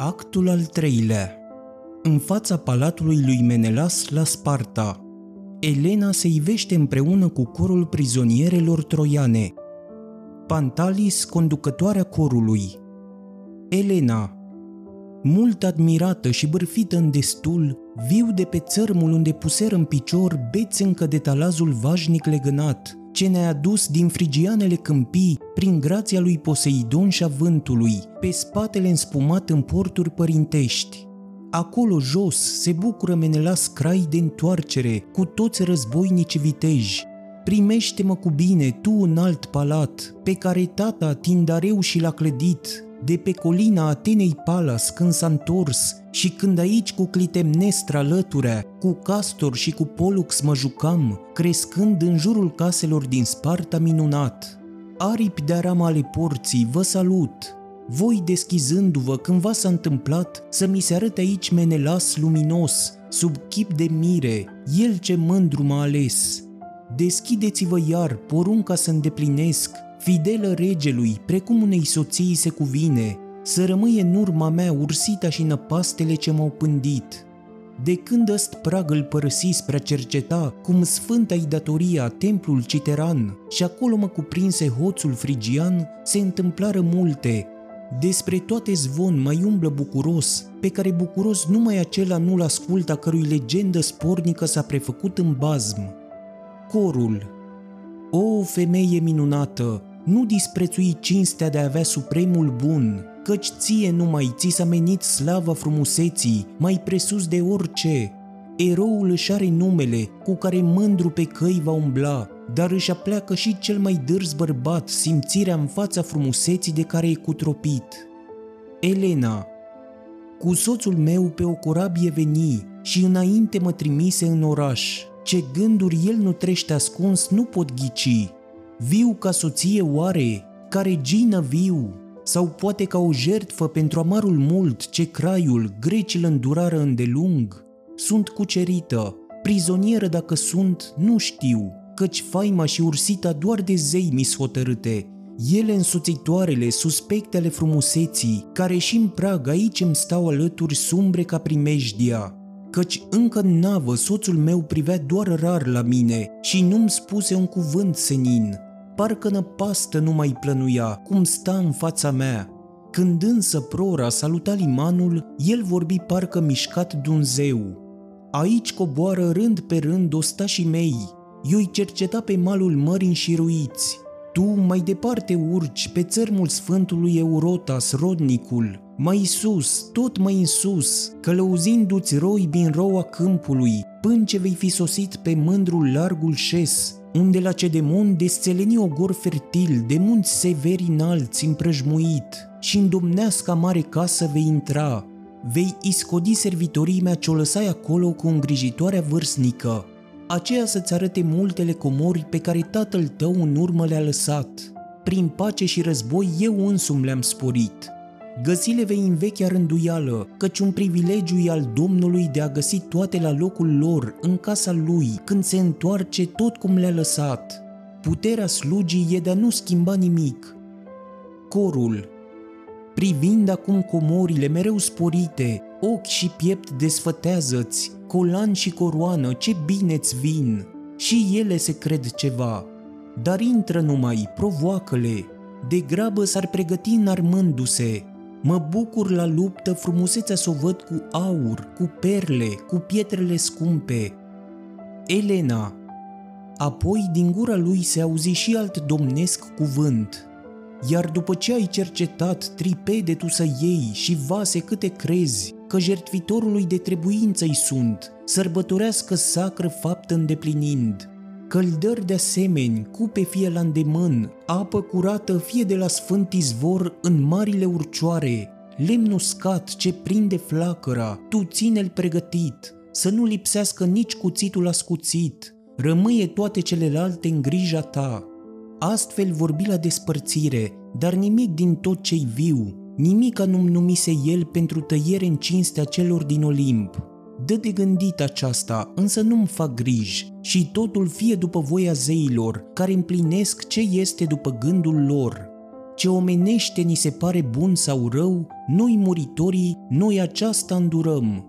Actul al treilea În fața palatului lui Menelas la Sparta, Elena se ivește împreună cu corul prizonierelor troiane. Pantalis, conducătoarea corului. Elena, mult admirată și bârfită în destul, viu de pe țărmul unde puseră în picior beți încă de talazul vașnic legănat, ce ne-a adus din frigianele câmpii, prin grația lui Poseidon și a vântului, pe spatele înspumat în porturi părintești. Acolo jos se bucură Menelas Crai de întoarcere cu toți războinici viteji. Primește-mă cu bine tu un alt palat, pe care tata Tindareu și l-a clădit, de pe colina Atenei Palas când s-a întors și când aici cu Clitemnestra lăturea, cu Castor și cu Polux mă jucam, crescând în jurul caselor din Sparta minunat. Aripi de aram ale porții, vă salut! Voi deschizându-vă cândva s-a întâmplat să mi se arăte aici Menelas luminos, sub chip de mire, el ce mândru m-a ales. Deschideți-vă iar porunca să îndeplinesc, fidelă regelui, precum unei soții se cuvine, să rămâie în urma mea ursita și năpastele ce m-au pândit. De când ăst prag îl părăsi spre a cerceta cum sfânta-i datoria templul citeran și acolo mă cuprinse hoțul frigian, se întâmplară multe. Despre toate zvon mai umblă bucuros, pe care bucuros numai acela nu-l ascultă cărui legendă spornică s-a prefăcut în bazm. Corul O, femeie minunată, nu disprețui cinstea de a avea supremul bun, căci ție numai ți s-a menit slava frumuseții, mai presus de orice. Eroul își are numele cu care mândru pe căi va umbla, dar își apleacă și cel mai dârz bărbat simțirea în fața frumuseții de care e cutropit. Elena Cu soțul meu pe o corabie veni și înainte mă trimise în oraș. Ce gânduri el nu trește ascuns nu pot ghici, Viu ca soție oare, ca regină viu, sau poate ca o jertfă pentru amarul mult ce craiul grecii îndurară îndelung? Sunt cucerită, prizonieră dacă sunt, nu știu, căci faima și ursita doar de zei mi hotărâte, ele însuțitoarele, suspectele frumuseții, care și în prag aici îmi stau alături sumbre ca primejdia, căci încă în navă soțul meu privea doar rar la mine și nu-mi spuse un cuvânt senin, parcă năpastă nu mai plănuia, cum sta în fața mea. Când însă prora saluta limanul, el vorbi parcă mișcat de zeu. Aici coboară rând pe rând ostașii mei, eu-i cerceta pe malul mării înșiruiți. Tu mai departe urci pe țărmul sfântului Eurotas, rodnicul, mai sus, tot mai în sus, călăuzindu-ți roi din roa câmpului, până ce vei fi sosit pe mândrul largul șes, unde la Cedemon desțeleni ogor fertil de munți severi înalți împrăjmuit și în domneasca mare casă vei intra, vei iscodi servitorii mea ce o lăsai acolo cu îngrijitoarea vârstnică, aceea să-ți arate multele comori pe care tatăl tău în urmă le-a lăsat. Prin pace și război eu însumi le-am sporit. Găsile vei învechea rânduială, căci un privilegiu e al Domnului de a găsi toate la locul lor, în casa lui, când se întoarce tot cum le-a lăsat. Puterea slugii e de a nu schimba nimic. Corul Privind acum comorile mereu sporite, ochi și piept desfătează-ți, colan și coroană, ce bine-ți vin! Și ele se cred ceva, dar intră numai, provoacă-le, de grabă s-ar pregăti înarmându-se, Mă bucur la luptă frumusețea să o văd cu aur, cu perle, cu pietrele scumpe. Elena. Apoi din gura lui se auzi și alt domnesc cuvânt. Iar după ce ai cercetat tripede tu să iei și vase câte crezi, că jertfitorului de trebuință-i sunt, sărbătorească sacră faptă îndeplinind, căldări de asemeni, cupe fie la îndemân, apă curată fie de la sfânt izvor în marile urcioare, lemn uscat ce prinde flacăra, tu ține-l pregătit, să nu lipsească nici cuțitul ascuțit, rămâie toate celelalte în grija ta. Astfel vorbi la despărțire, dar nimic din tot ce-i viu, nimic nu-mi numise el pentru tăiere în cinstea celor din Olimp. Dă de gândit aceasta, însă nu-mi fac griji și totul fie după voia zeilor, care împlinesc ce este după gândul lor. Ce omenește ni se pare bun sau rău, noi muritorii, noi aceasta îndurăm.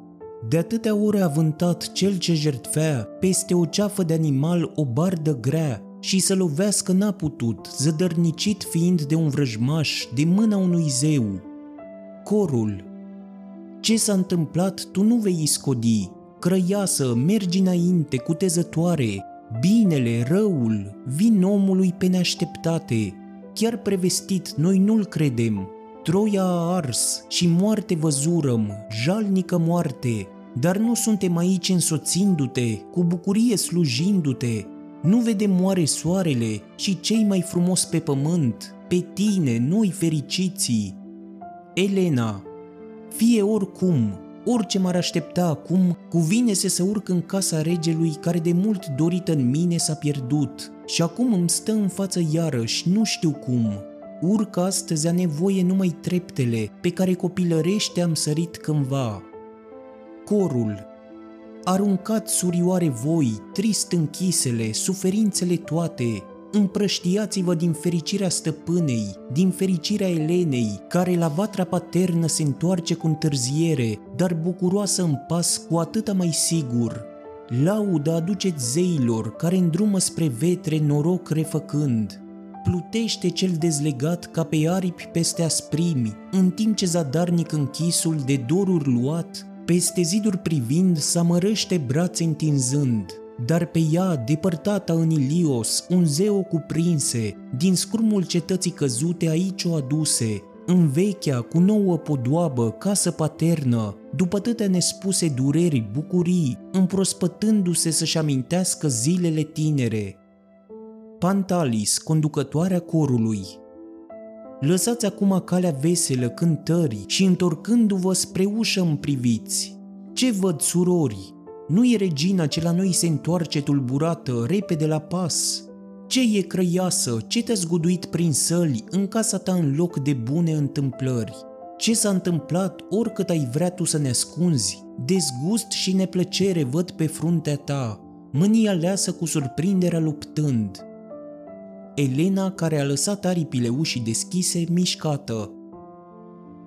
De atâtea ore a vântat cel ce jertfea peste o ceafă de animal o bardă grea și să lovească n-a putut, zădărnicit fiind de un vrăjmaș, de mâna unui zeu. Corul Ce s-a întâmplat tu nu vei iscodi, crăiasă, mergi înainte, cutezătoare, binele, răul, vin omului pe neașteptate, chiar prevestit, noi nu-l credem. Troia a ars și moarte văzurăm, jalnică moarte, dar nu suntem aici însoțindu-te, cu bucurie slujindu-te. Nu vedem moare soarele și cei mai frumos pe pământ, pe tine, noi fericiții. Elena, fie oricum, Orice m-ar aștepta acum, cuvine se să urc în casa regelui care de mult dorită în mine s-a pierdut și acum îmi stă în față iarăși, nu știu cum. Urc astăzi a nevoie numai treptele pe care copilărește am sărit cândva. Corul Aruncat surioare voi, trist închisele, suferințele toate, Împrăștiați-vă din fericirea stăpânei, din fericirea Elenei, care la vatra paternă se întoarce cu întârziere, dar bucuroasă în pas cu atâta mai sigur. Laudă aduceți zeilor, care îndrumă spre vetre noroc refăcând. Plutește cel dezlegat ca pe aripi peste asprimi, în timp ce zadarnic închisul de doruri luat, peste ziduri privind, s-amărăște brațe întinzând dar pe ea, depărtată în Ilios, un zeu cuprinse, din scrumul cetății căzute aici o aduse, în vechea, cu nouă podoabă, casă paternă, după atâtea nespuse dureri, bucurii, împrospătându-se să-și amintească zilele tinere. Pantalis, conducătoarea corului, Lăsați acum calea veselă cântării și întorcându-vă spre ușă îmi priviți. Ce văd, surori? Nu e regina ce la noi se întoarce tulburată, repede la pas. Ce e crăiasă, ce te-a zguduit prin săli în casa ta în loc de bune întâmplări? Ce s-a întâmplat oricât ai vrea tu să ne ascunzi? Dezgust și neplăcere văd pe fruntea ta, mânia leasă cu surprinderea luptând. Elena, care a lăsat aripile ușii deschise, mișcată,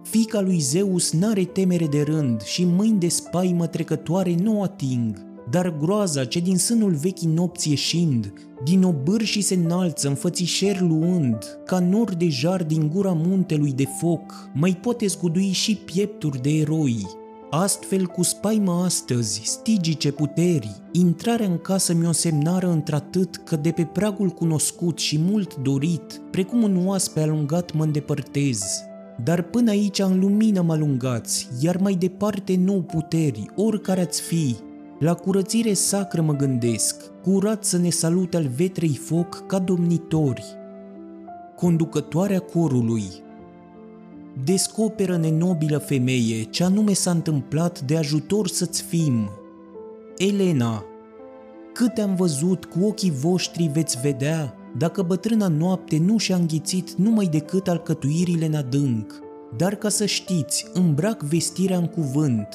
Fica lui Zeus n-are temere de rând și mâini de spaimă trecătoare nu o ating, dar groaza ce din sânul vechii nopți ieșind, din obârși se înalță înfățișer luând, ca nor de jar din gura muntelui de foc, mai poate zgudui și piepturi de eroi. Astfel, cu spaimă astăzi, stigice puteri, intrarea în casă mi-o semnară într-atât că de pe pragul cunoscut și mult dorit, precum un oaspe alungat mă îndepărtez, dar până aici în lumină mă alungați, iar mai departe nou puteri, oricare ați fi. La curățire sacră mă gândesc, curat să ne salute al vetrei foc ca domnitori. Conducătoarea corului Descoperă nenobilă femeie ce anume s-a întâmplat de ajutor să-ți fim. Elena, câte am văzut cu ochii voștri veți vedea dacă bătrâna noapte nu și-a înghițit numai decât alcătuirile în adânc, dar ca să știți, îmbrac vestirea în cuvânt.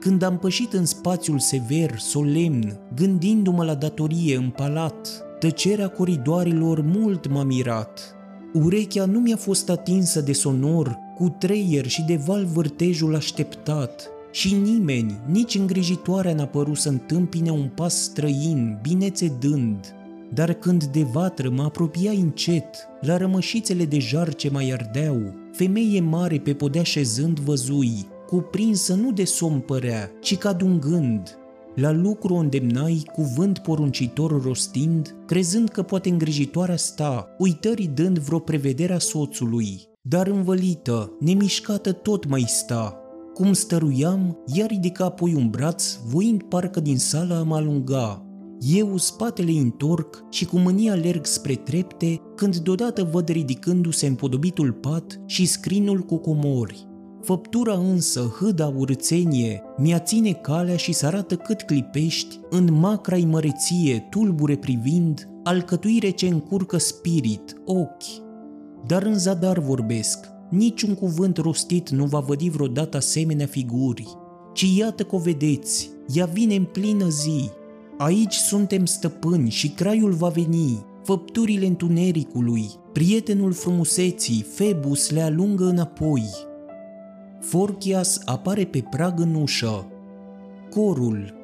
Când am pășit în spațiul sever, solemn, gândindu-mă la datorie în palat, tăcerea coridoarelor mult m-a mirat. Urechea nu mi-a fost atinsă de sonor, cu treier și de val vârtejul așteptat, și nimeni, nici îngrijitoarea n-a părut să întâmpine un pas străin, binețe dând, dar când de vatră mă apropia încet, la rămășițele de jar ce mai ardeau, femeie mare pe podea șezând văzui, cuprinsă nu de somn părea, ci ca de un gând. La lucru o îndemnai, cuvânt poruncitor rostind, crezând că poate îngrijitoarea sta, uitării dând vreo prevedere a soțului. Dar învălită, nemișcată tot mai sta. Cum stăruiam, ea ridica apoi un braț, voind parcă din sală a mă alunga, eu spatele întorc și cu mânia alerg spre trepte, când deodată văd ridicându-se împodobitul pat și scrinul cu comori. Făptura însă, hâda urățenie, mi-a ține calea și să arată cât clipești, în macra măreție, tulbure privind, alcătuire ce încurcă spirit, ochi. Dar în zadar vorbesc, niciun cuvânt rostit nu va vădi vreodată asemenea figuri, ci iată că o vedeți, ea vine în plină zi, Aici suntem stăpâni și craiul va veni, făpturile întunericului, prietenul frumuseții, Febus le alungă înapoi. Forchias apare pe prag în ușă. Corul.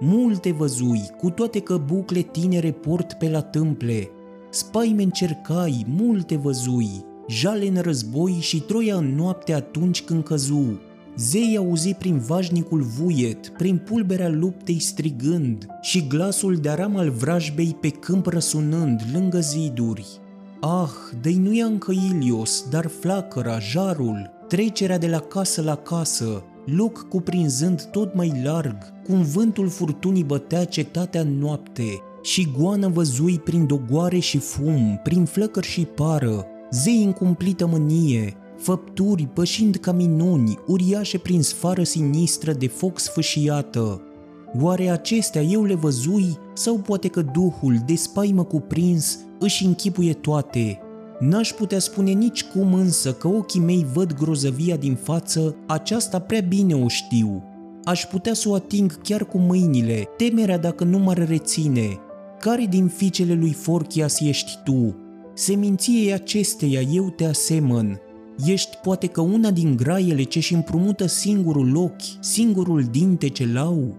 Multe văzui, cu toate că bucle tinere port pe la tâmple. Spaime încercai, multe văzui, jale în război și Troia în noapte atunci când căzu. Zei auzi prin vașnicul vuiet, prin pulberea luptei strigând și glasul de aram al vrajbei pe câmp răsunând lângă ziduri. Ah, dăinuia încă Ilios, dar flacăra, jarul, trecerea de la casă la casă, loc cuprinzând tot mai larg, cum vântul furtunii bătea cetatea în noapte, și goană văzui prin dogoare și fum, prin flăcări și pară, zei în cumplită mânie, făpturi pășind ca minuni, uriașe prin sfară sinistră de foc sfâșiată. Oare acestea eu le văzui sau poate că Duhul, de spaimă cuprins, își închipuie toate? N-aș putea spune nici cum însă că ochii mei văd grozăvia din față, aceasta prea bine o știu. Aș putea să o ating chiar cu mâinile, temerea dacă nu m-ar reține. Care din fiicele lui Forchias ești tu? Seminției acesteia eu te asemăn, Ești poate că una din graiele ce-și împrumută singurul ochi, singurul dinte ce lau?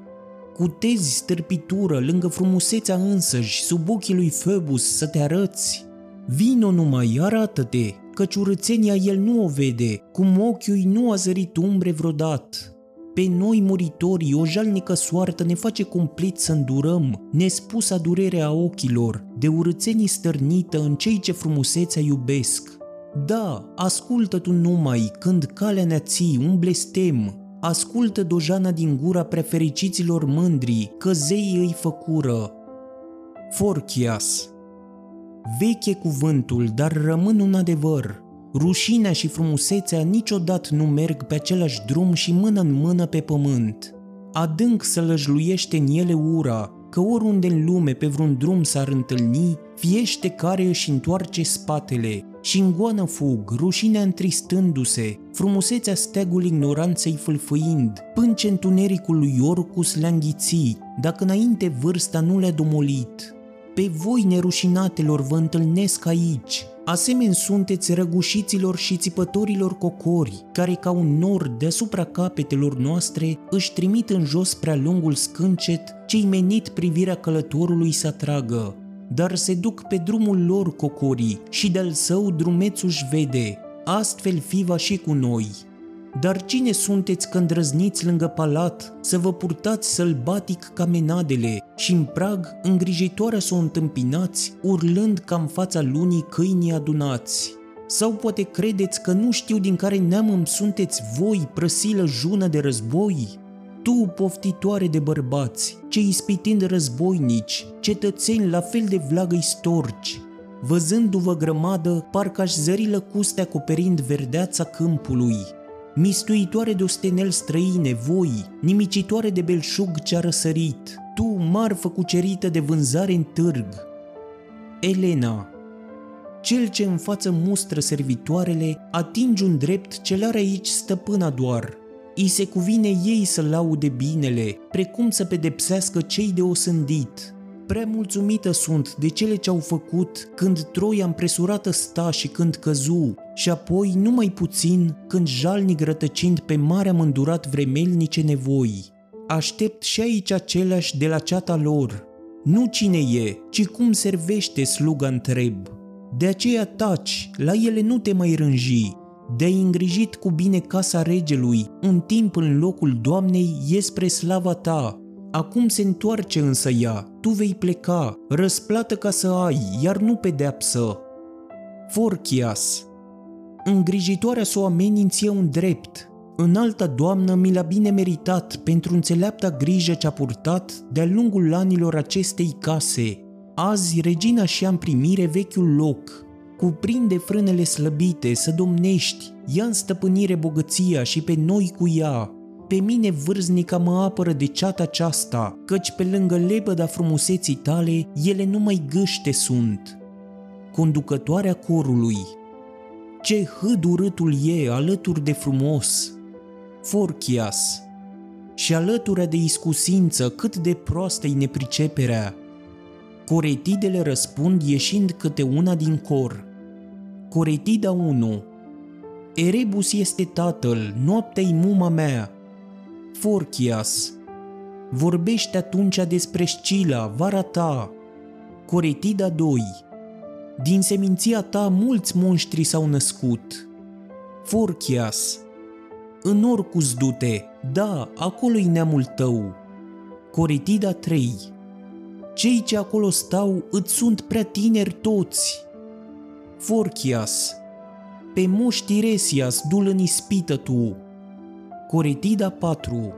Cu tezi stârpitură, lângă frumusețea însăși, sub ochii lui Phoebus să te arăți? Vino numai, arată-te, căci urățenia el nu o vede, cum ochiul nu a zărit umbre vreodată. Pe noi muritorii o jalnică soartă ne face cumplit să îndurăm nespusa durere a ochilor, de urățenii stărnită în cei ce frumusețea iubesc. Da, ascultă tu numai când calea ne ții un blestem, ascultă dojana din gura prefericiților mândri, că zeii îi făcură. Forchias Veche cuvântul, dar rămân un adevăr. Rușinea și frumusețea niciodată nu merg pe același drum și mână în mână pe pământ. Adânc să lăjluiește în ele ura, că oriunde în lume pe vreun drum s-ar întâlni, fiește care își întoarce spatele și în goană fug, rușinea întristându-se, frumusețea steagul ignoranței fâlfâind, pânce întunericul lui Orcus le-a înghițit, dacă înainte vârsta nu le-a domolit. Pe voi, nerușinatelor, vă întâlnesc aici, asemeni sunteți răgușiților și țipătorilor cocori, care ca un nor deasupra capetelor noastre își trimit în jos prea lungul scâncet ce-i menit privirea călătorului să atragă dar se duc pe drumul lor cocorii și de-al său drumețul-și vede, astfel fiva și cu noi. Dar cine sunteți că îndrăzniți lângă palat să vă purtați sălbatic ca menadele și în prag îngrijitoare să o întâmpinați, urlând ca în fața lunii câinii adunați? Sau poate credeți că nu știu din care neam îmi sunteți voi, prăsilă jună de război? Tu, poftitoare de bărbați, ce ispitind războinici, cetățeni la fel de vlagă storci, văzându-vă grămadă, parcă aș zări lăcuste acoperind verdeața câmpului, mistuitoare de ostenel străine, voi, nimicitoare de belșug ce-a răsărit, tu, marfă cucerită de vânzare în târg. Elena, cel ce în față mustră servitoarele, atingi un drept ce are aici stăpâna doar, îi se cuvine ei să laude binele, precum să pedepsească cei de osândit. Prea mulțumită sunt de cele ce au făcut când Troia împresurată sta și când căzu, și apoi numai puțin când jalnic rătăcind pe marea mândurat vremelnice nevoi. Aștept și aici aceleași de la ceata lor. Nu cine e, ci cum servește sluga întreb. De aceea taci, la ele nu te mai rânji, de-ai îngrijit cu bine casa regelui, un timp în locul Doamnei e spre slava ta. Acum se întoarce însă ea, tu vei pleca, răsplată ca să ai, iar nu pedeapsă. Forchias Îngrijitoarea să o ameninți e un drept. În alta doamnă mi l-a bine meritat pentru înțeleapta grijă ce-a purtat de-a lungul anilor acestei case. Azi regina și-a în primire vechiul loc, cuprinde frânele slăbite, să domnești, ia în stăpânire bogăția și pe noi cu ea. Pe mine vârznica mă apără de ceata aceasta, căci pe lângă lebăda frumuseții tale, ele numai gâște sunt. Conducătoarea corului Ce hâd urâtul e alături de frumos! Forchias și alătura de iscusință cât de proastă-i nepriceperea, Coretidele răspund ieșind câte una din cor. Coretida 1 Erebus este tatăl, noaptea-i muma mea. Forchias Vorbește atunci despre Scila, vara ta. Coretida 2 Din seminția ta mulți monștri s-au născut. Forchias În Orcus du-te, da, acolo-i neamul tău. Coretida 3 Cei ce acolo stau îți sunt prea tineri toți. Forchias Pe moș Tiresias dul în ispită tu. Coretida 4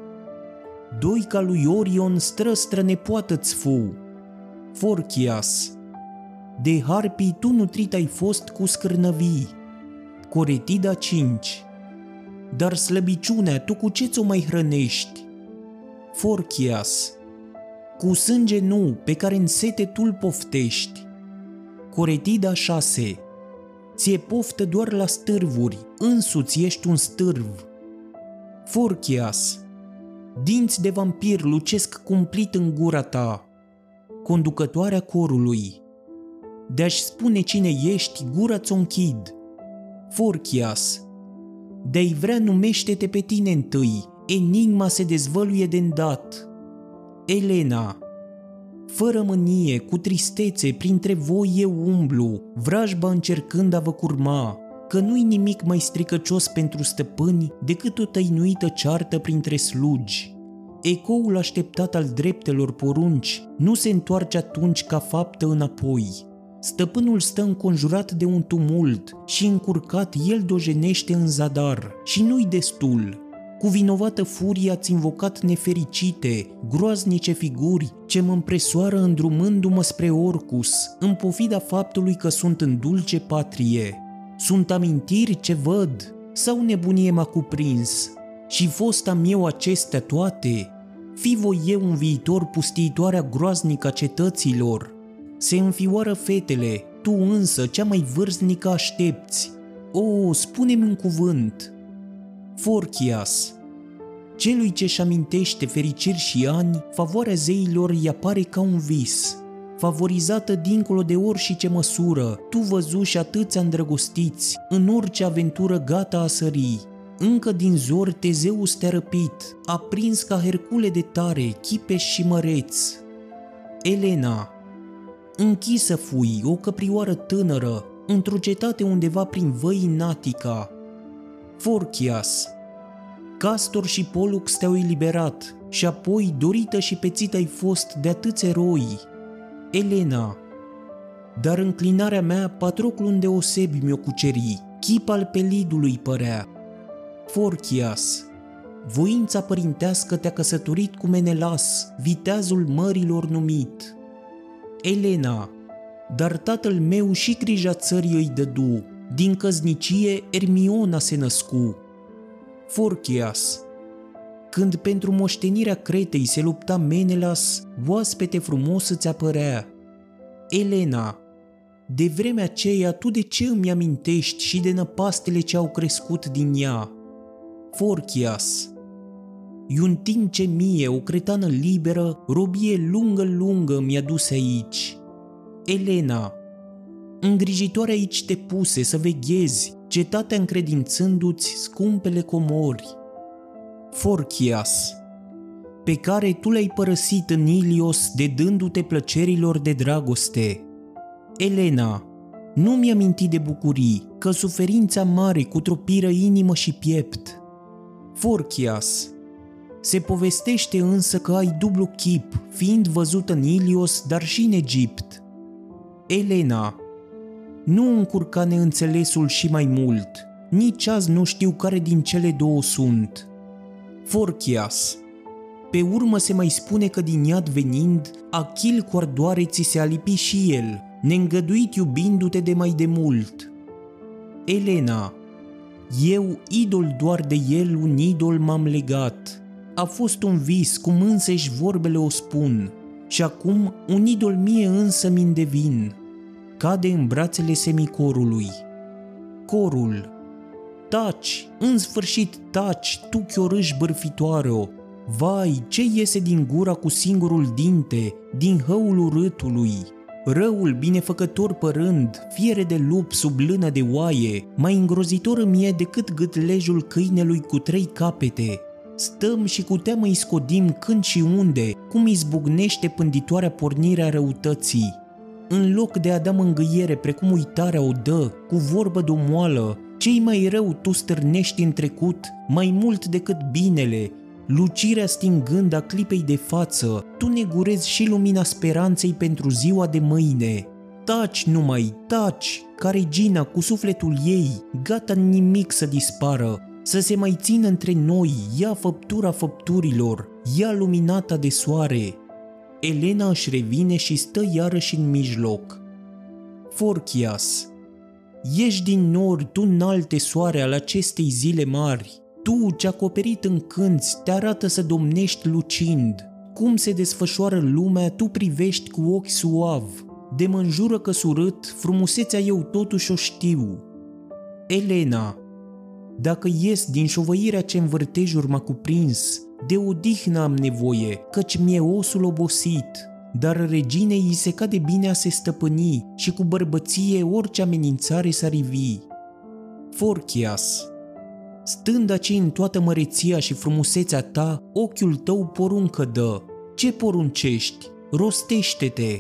Doica lui Orion străstră nepoată-ți fu. Forchias De harpii tu nutrit ai fost cu scârnăvii. Coretida 5 Dar slăbiciunea tu cu ce ți-o mai hrănești? Forchias Cu sânge nu, pe care în sete tu poftești. Coretida 6 Ție poftă doar la stârvuri, însuți ești un stârv. Forchias Dinți de vampir lucesc cumplit în gura ta. Conducătoarea corului De-aș spune cine ești, gura ți-o închid. Forchias De-ai vrea numește-te pe tine întâi, enigma se dezvăluie de îndat. Elena fără mânie, cu tristețe, printre voi eu umblu, vrajba încercând a vă curma, că nu-i nimic mai stricăcios pentru stăpâni decât o tăinuită ceartă printre slugi. Ecoul așteptat al dreptelor porunci nu se întoarce atunci ca faptă înapoi. Stăpânul stă înconjurat de un tumult și încurcat el dojenește în zadar și nu-i destul. Cu vinovată furie ați invocat nefericite, groaznice figuri ce mă împresoară îndrumându-mă spre Orcus, în pofida faptului că sunt în dulce patrie. Sunt amintiri ce văd sau nebunie m-a cuprins? Și am eu acestea toate? Fi voi eu un viitor pustiitoarea groaznică a cetăților? Se înfioară fetele, tu însă, cea mai vârstnică, aștepți. O, spune-mi un cuvânt. Forchias, celui ce-și amintește fericiri și ani, favoarea zeilor îi apare ca un vis – favorizată dincolo de orice măsură, tu văzuși atâția îndrăgostiți, în orice aventură gata a sări. Încă din zor Tezeus te-a răpit, a prins ca Hercule de tare, chipeș și măreț. Elena Închisă fui, o căprioară tânără, într-o cetate undeva prin văi în Atica. Forchias Castor și Polux te-au eliberat și apoi dorită și pețită ai fost de atâți eroi, Elena. Dar înclinarea mea patroclul îndeosebi mi-o cuceri, chip al pelidului părea. Forchias, voința părintească te-a căsătorit cu Menelas, viteazul mărilor numit. Elena, dar tatăl meu și grija țării îi dădu, din căznicie Ermiona se născu. Forchias, când pentru moștenirea Cretei se lupta Menelas, oaspete frumos îți apărea. Elena, de vremea aceea tu de ce îmi amintești și de năpastele ce au crescut din ea? Forchias, un timp ce mie, o cretană liberă, robie lungă-lungă mi-a dus aici. Elena, îngrijitoare aici te puse să veghezi, cetatea încredințându-ți scumpele comori. Forchias, pe care tu le-ai părăsit în Ilios de dându-te plăcerilor de dragoste. Elena, nu mi-am mintit de bucurii, că suferința mare cutropiră inimă și piept. Forchias, se povestește însă că ai dublu chip, fiind văzut în Ilios, dar și în Egipt. Elena, nu încurca neînțelesul și mai mult, nici azi nu știu care din cele două sunt. Forchias. Pe urmă se mai spune că din iad venind, Achil cu ardoare ți se alipi și el, neîngăduit iubindu-te de mai de mult. Elena. Eu, idol doar de el, un idol m-am legat. A fost un vis, cum însăși vorbele o spun, și acum un idol mie însă mi devin. Cade în brațele semicorului. Corul Taci, în sfârșit taci, tu chiorâși bărfitoare-o. Vai, ce iese din gura cu singurul dinte, din hăul urâtului? Răul binefăcător părând, fiere de lup sub lână de oaie, mai îngrozitor îmi e decât gâtlejul câinelui cu trei capete. Stăm și cu teamă îi scodim când și unde, cum izbucnește pânditoarea pornirea răutății. În loc de a da mângâiere precum uitarea o dă, cu vorbă domoală, cei mai rău tu stârnești în trecut, mai mult decât binele, lucirea stingând a clipei de față, tu negurezi și lumina speranței pentru ziua de mâine. Taci numai, taci, ca regina cu sufletul ei, gata nimic să dispară, să se mai țină între noi, ea făptura făpturilor, ea luminata de soare. Elena își revine și stă iarăși în mijloc. Forchias, Ieși din nori, tu înalte soare al acestei zile mari, tu, ce acoperit în cânți, te arată să domnești lucind. Cum se desfășoară lumea, tu privești cu ochi suav. De mă înjură căsurât, frumusețea eu totuși o știu. Elena, dacă ies din șovăirea ce învârtejuri m-a cuprins, de odihnă am nevoie, căci mi-e osul obosit, dar reginei îi se cade bine a se stăpâni și cu bărbăție orice amenințare s-ar rivi. Forchias, Stând aici în toată măreția și frumusețea ta, ochiul tău poruncă dă. Ce poruncești? Rostește-te!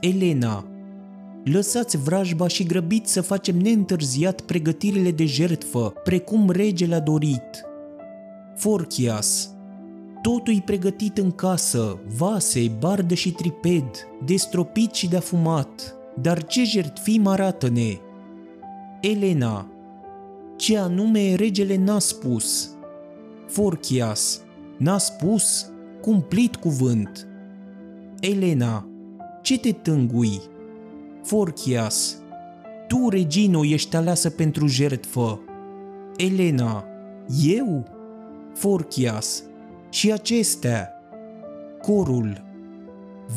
Elena, lăsați vrajba și grăbiți să facem neîntârziat pregătirile de jertfă, precum regele a dorit. Forchias, totul e pregătit în casă, vase, bardă și triped, destropit și de afumat, dar ce jertfim arată-ne? Elena, ce anume regele n-a spus. Forchias, n-a spus, cumplit cuvânt. Elena, ce te tângui? Forchias, tu, regino, ești aleasă pentru jertfă. Elena, eu? Forchias, și acestea. Corul,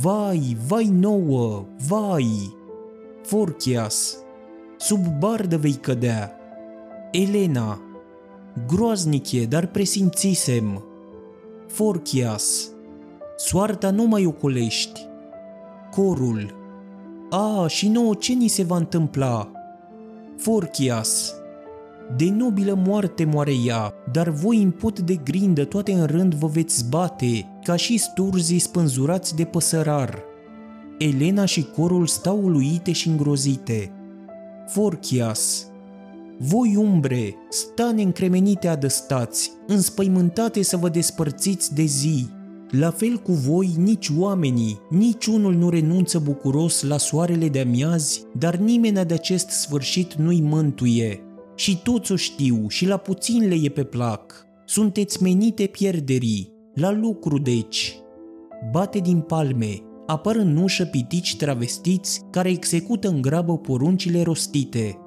vai, vai nouă, vai. Forchias, sub bardă vei cădea. Elena, groaznic e, dar presimțisem. Forchias, soarta nu mai ocolești. Corul, a, și nouă ce ni se va întâmpla? Forchias, de nobilă moarte moare ea, dar voi în pot de grindă toate în rând vă veți bate, ca și sturzii spânzurați de păsărar. Elena și corul stau uluite și îngrozite. Forchias, voi umbre, stane încremenite adăstați, înspăimântate să vă despărțiți de zi. La fel cu voi, nici oamenii, nici unul nu renunță bucuros la soarele de amiazi, dar nimeni de acest sfârșit nu-i mântuie. Și toți o știu și la puțin le e pe plac. Sunteți menite pierderii, la lucru deci. Bate din palme, apar în ușă pitici travestiți care execută în grabă poruncile rostite –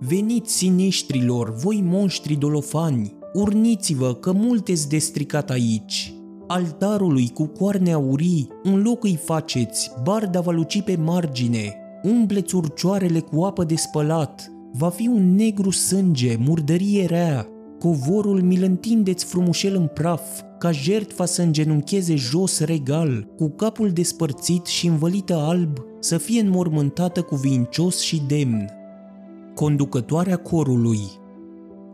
Veniți siniștrilor, voi monștri dolofani, urniți-vă că multe-s de stricat aici. Altarului cu coarne aurii, un loc îi faceți, barda va luci pe margine, umpleți urcioarele cu apă de spălat, va fi un negru sânge, murdărie rea, covorul mi-l întindeți frumușel în praf, ca jertfa să îngenuncheze jos regal, cu capul despărțit și învălită alb, să fie înmormântată cu vincios și demn. Conducătoarea corului.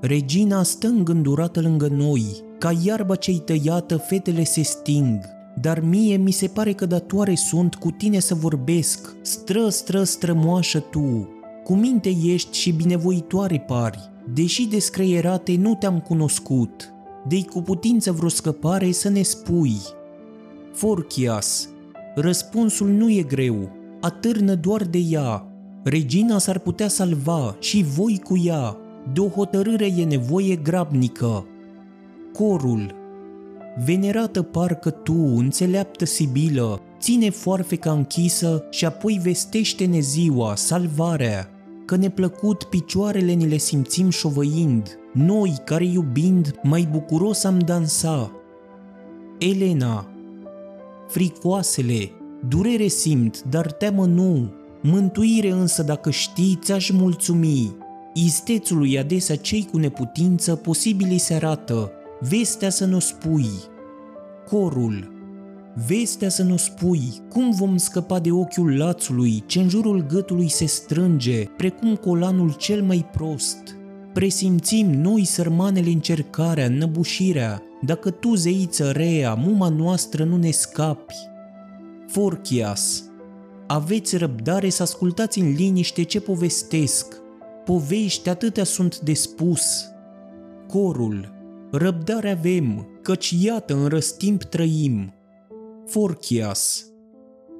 Regina stă îngândurată lângă noi, ca iarba cei tăiată fetele se sting, dar mie mi se pare că datoare sunt cu tine să vorbesc, stră, stră, strămoașă tu, cu minte ești și binevoitoare pari, deși descreierate nu te-am cunoscut, de cu putință vreo scăpare să ne spui. Forchias, răspunsul nu e greu, atârnă doar de ea, Regina s-ar putea salva și voi cu ea, de o hotărâre e nevoie grabnică. Corul Venerată parcă tu, înțeleaptă Sibilă, ține foarfeca închisă și apoi vestește-ne ziua, salvarea, că neplăcut picioarele ni le simțim șovăind, noi care iubind mai bucuros am dansa. Elena Fricoasele, durere simt, dar teamă nu, Mântuire însă dacă știi, ți-aș mulțumi. Istețului adesea cei cu neputință posibili se arată, vestea să nu spui. Corul vestea să nu spui, cum vom scăpa de ochiul lațului ce în jurul gâtului se strânge, precum colanul cel mai prost. Presimțim noi sărmanele încercarea, năbușirea, dacă tu, zeiță rea, muma noastră nu ne scapi. Forchias, aveți răbdare să ascultați în liniște ce povestesc. Povești atâtea sunt de spus. Corul, răbdare avem, căci iată în răstimp trăim. Forchias,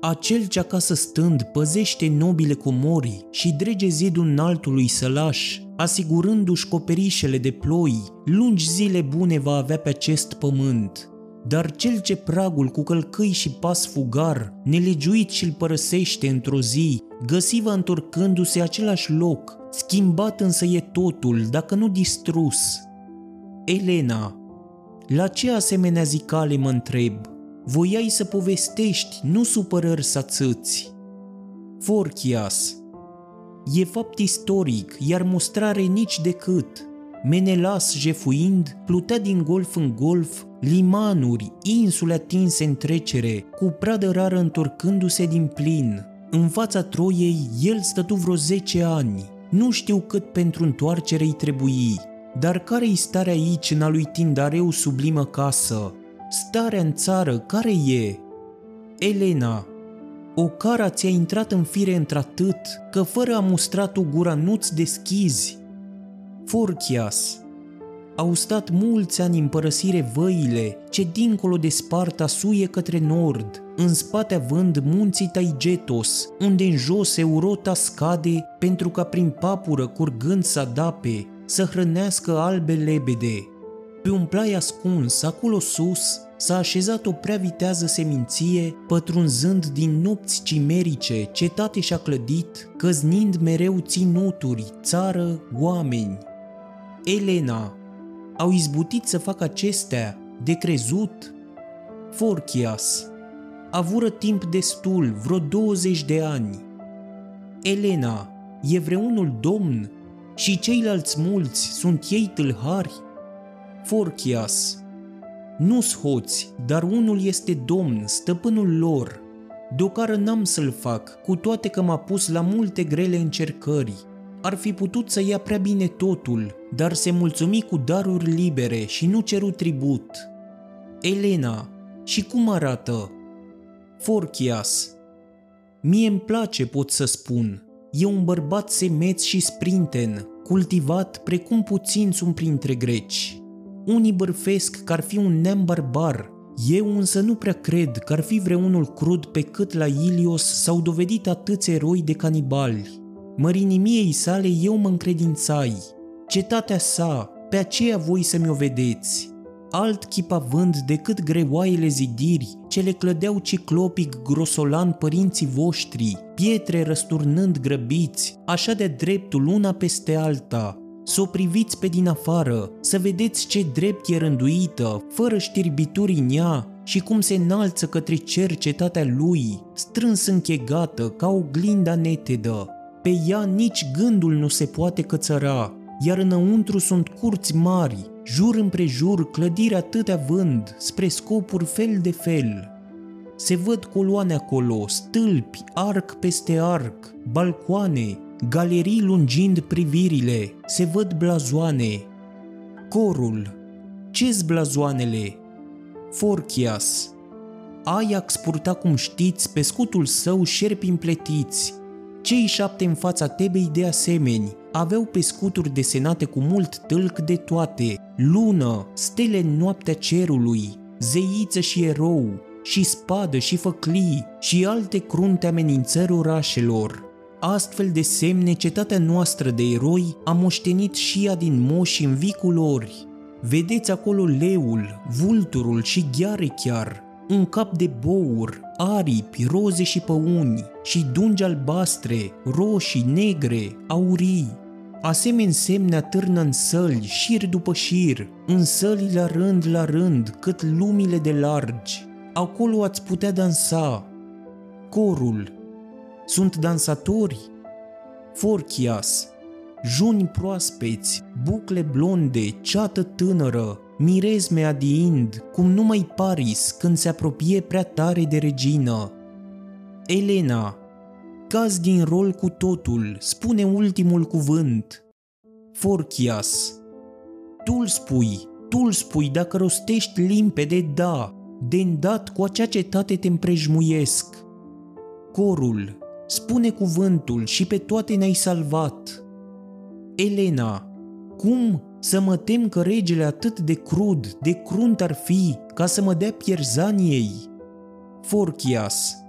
acel ce acasă stând păzește nobile comori și drege zidul înaltului sălaș, asigurându-și coperișele de ploi, lungi zile bune va avea pe acest pământ. Dar cel ce pragul cu călcâi și pas fugar, nelegiuit și-l părăsește într-o zi, găsiva întorcându-se același loc, schimbat însă e totul, dacă nu distrus. Elena, la ce asemenea zicale mă întreb? Voiai să povestești, nu supărări să țâți. Forchias, E fapt istoric, iar mostrare nici decât. Menelas jefuind, plutea din golf în golf, limanuri, insule atinse în trecere, cu pradă rară întorcându-se din plin. În fața Troiei, el stătu vreo zece ani. Nu știu cât pentru întoarcere îi trebui. Dar care-i starea aici în a lui Tindareu sublimă casă? Starea în țară, care e? Elena, o cara ți-a intrat în fire într-atât că fără a mustra tu gura nu-ți deschizi. Forchias, au stat mulți ani în părăsire văile ce dincolo de Sparta suie către nord, în spate având munții Taigetos, unde în jos Eurota scade pentru ca prin papură curgând să adape, să hrănească albe lebede. Pe un plai ascuns, acolo sus, s-a așezat o prea vitează seminție, pătrunzând din nopți cimerice, cetate și-a clădit, căznind mereu ținuturi, țară, oameni. Elena, au izbutit să facă acestea, de crezut? Forchias, avură timp destul, vreo 20 de ani. Elena, e vreunul domn și ceilalți mulți sunt ei tâlhari? Forchias, nu-s hoți, dar unul este domn, stăpânul lor. Deocară n-am să-l fac, cu toate că m-a pus la multe grele încercări. Ar fi putut să ia prea bine totul, dar se mulțumi cu daruri libere și nu ceru tribut. Elena, și cum arată? Forchias. Mie îmi place, pot să spun. E un bărbat semeț și sprinten, cultivat precum puțin sunt printre greci. Unii bărfesc că ar fi un neam barbar, eu însă nu prea cred că ar fi vreunul crud pe cât la Ilios s-au dovedit atâți eroi de canibali. Mărinimiei sale eu mă încredințai. Cetatea sa, pe aceea voi să-mi o vedeți. Alt chip având decât greoaiele zidiri, ce le clădeau ciclopic grosolan părinții voștri, pietre răsturnând grăbiți, așa de dreptul una peste alta, să o priviți pe din afară, să vedeți ce drept e rânduită, fără știrbituri în ea și cum se înalță către cer cetatea lui, strâns închegată ca o glinda netedă. Pe ea nici gândul nu se poate cățăra, iar înăuntru sunt curți mari, jur împrejur clădiri atâtea vând, spre scopuri fel de fel. Se văd coloane acolo, stâlpi, arc peste arc, balcoane, galerii lungind privirile, se văd blazoane. Corul, ce blazoanele? Forchias, Ajax purta, cum știți, pe scutul său șerpi împletiți. Cei șapte în fața Tebei de asemenea aveau pe scuturi desenate cu mult tâlc de toate, lună, stele în noaptea cerului, zeiță și erou, și spadă și făclii și alte crunte amenințări orașelor astfel de semne cetatea noastră de eroi a moștenit și ea din moși în vicul lor. Vedeți acolo leul, vulturul și gheare chiar, un cap de bour, aripi, roze și păuni, și dungi albastre, roșii, negre, aurii. Asemenea semne atârnă în săli, șir după șir, în săli la rând la rând, cât lumile de largi. Acolo ați putea dansa. Corul, sunt dansatori, forchias, juni proaspeți, bucle blonde, ceată tânără, mirezme adiind, cum numai Paris când se apropie prea tare de regină. Elena, caz din rol cu totul, spune ultimul cuvânt. Forchias, tu-l spui, tu-l spui dacă rostești limpede da, de îndat cu acea cetate te împrejmuiesc. Corul, spune cuvântul și pe toate ne-ai salvat. Elena, cum să mă tem că regele atât de crud, de crunt ar fi, ca să mă dea pierzaniei? Forchias,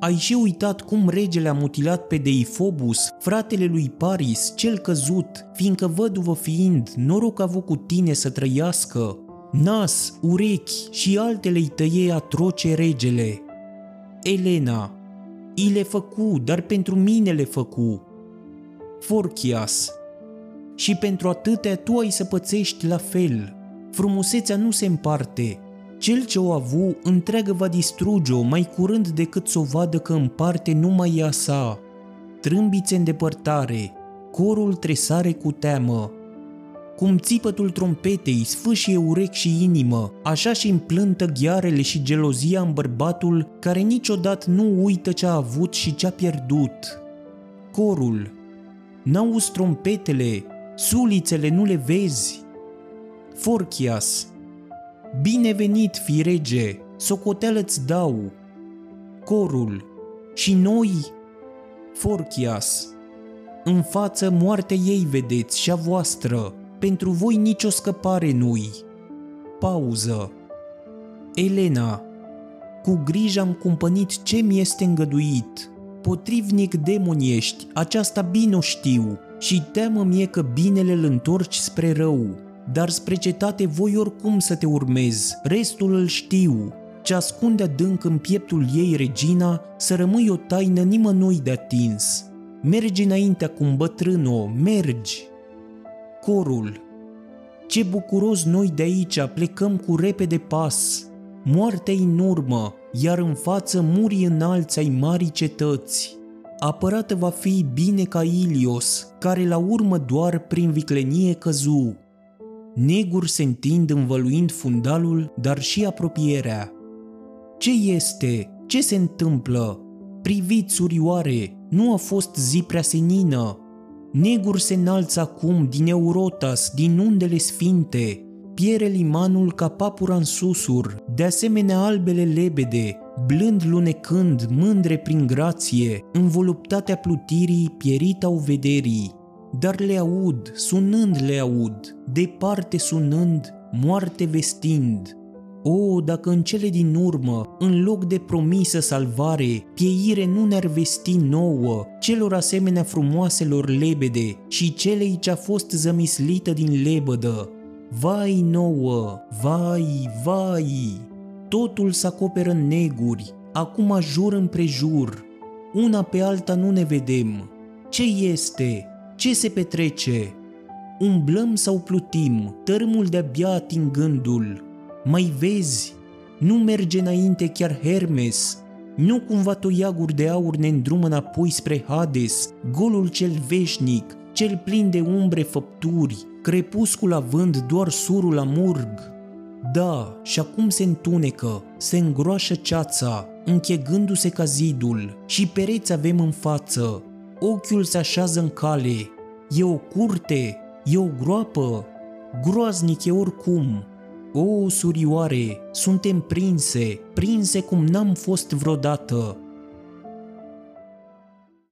ai și uitat cum regele a mutilat pe Deifobus, fratele lui Paris, cel căzut, fiindcă văduvă fiind, noroc a avut cu tine să trăiască. Nas, urechi și altele îi tăie atroce regele. Elena, i le făcu, dar pentru mine le făcu. Forchias, și pentru atâtea tu ai să pățești la fel. Frumusețea nu se împarte. Cel ce o avu, întreagă va distruge-o mai curând decât să o vadă că împarte numai ea sa. Trâmbițe în depărtare, corul tresare cu teamă. Cum țipătul trompetei sfâșie urec și inimă, așa și împlântă ghearele și gelozia în bărbatul care niciodată nu uită ce a avut și ce a pierdut. Corul, N-auzi trompetele, sulițele nu le vezi. Forchias, binevenit, fi rege, socoteală-ți dau. Corul, și noi, Forchias, în față moartea ei vedeți și a voastră, pentru voi nicio scăpare nu-i. Pauză. Elena, cu grijă am cumpănit ce mi este îngăduit. Potrivnic demon ești, aceasta bine o știu, și teamă mie că binele îl întorci spre rău, dar spre cetate voi oricum să te urmez, restul îl știu. Ce ascunde adânc în pieptul ei regina, să rămâi o taină nimănui de atins. Mergi înainte acum, bătrâno, mergi! Corul Ce bucuros noi de aici plecăm cu repede pas. Moartea în urmă, iar în față muri înalți ai marii cetăți apărată va fi bine ca Ilios, care la urmă doar prin viclenie căzu. Negur se întind învăluind fundalul, dar și apropierea. Ce este? Ce se întâmplă? Priviți, surioare, nu a fost zi prea senină. Negur se înalță acum din Eurotas, din undele sfinte, piere limanul ca papura în susur, de asemenea albele lebede, blând lunecând, mândre prin grație, în voluptatea plutirii, pierita vederii. Dar le aud, sunând le aud, departe sunând, moarte vestind. O, dacă în cele din urmă, în loc de promisă salvare, pieire nu ne-ar vesti nouă, celor asemenea frumoaselor lebede și celei ce-a fost zămislită din lebădă, Vai nouă, vai, vai, totul se acoperă în neguri, acum jur împrejur, una pe alta nu ne vedem. Ce este? Ce se petrece? Umblăm sau plutim, tărâmul de-abia atingându-l. Mai vezi? Nu merge înainte chiar Hermes, nu cumva toiaguri de aur ne îndrumă înapoi spre Hades, golul cel veșnic, cel plin de umbre făpturi, crepuscul având doar surul la murg. Da, și acum se întunecă, se îngroașă ceața, închegându-se ca zidul, și pereți avem în față. Ochiul se așează în cale. E o curte, e o groapă, groaznic e oricum. O, surioare, suntem prinse, prinse cum n-am fost vreodată.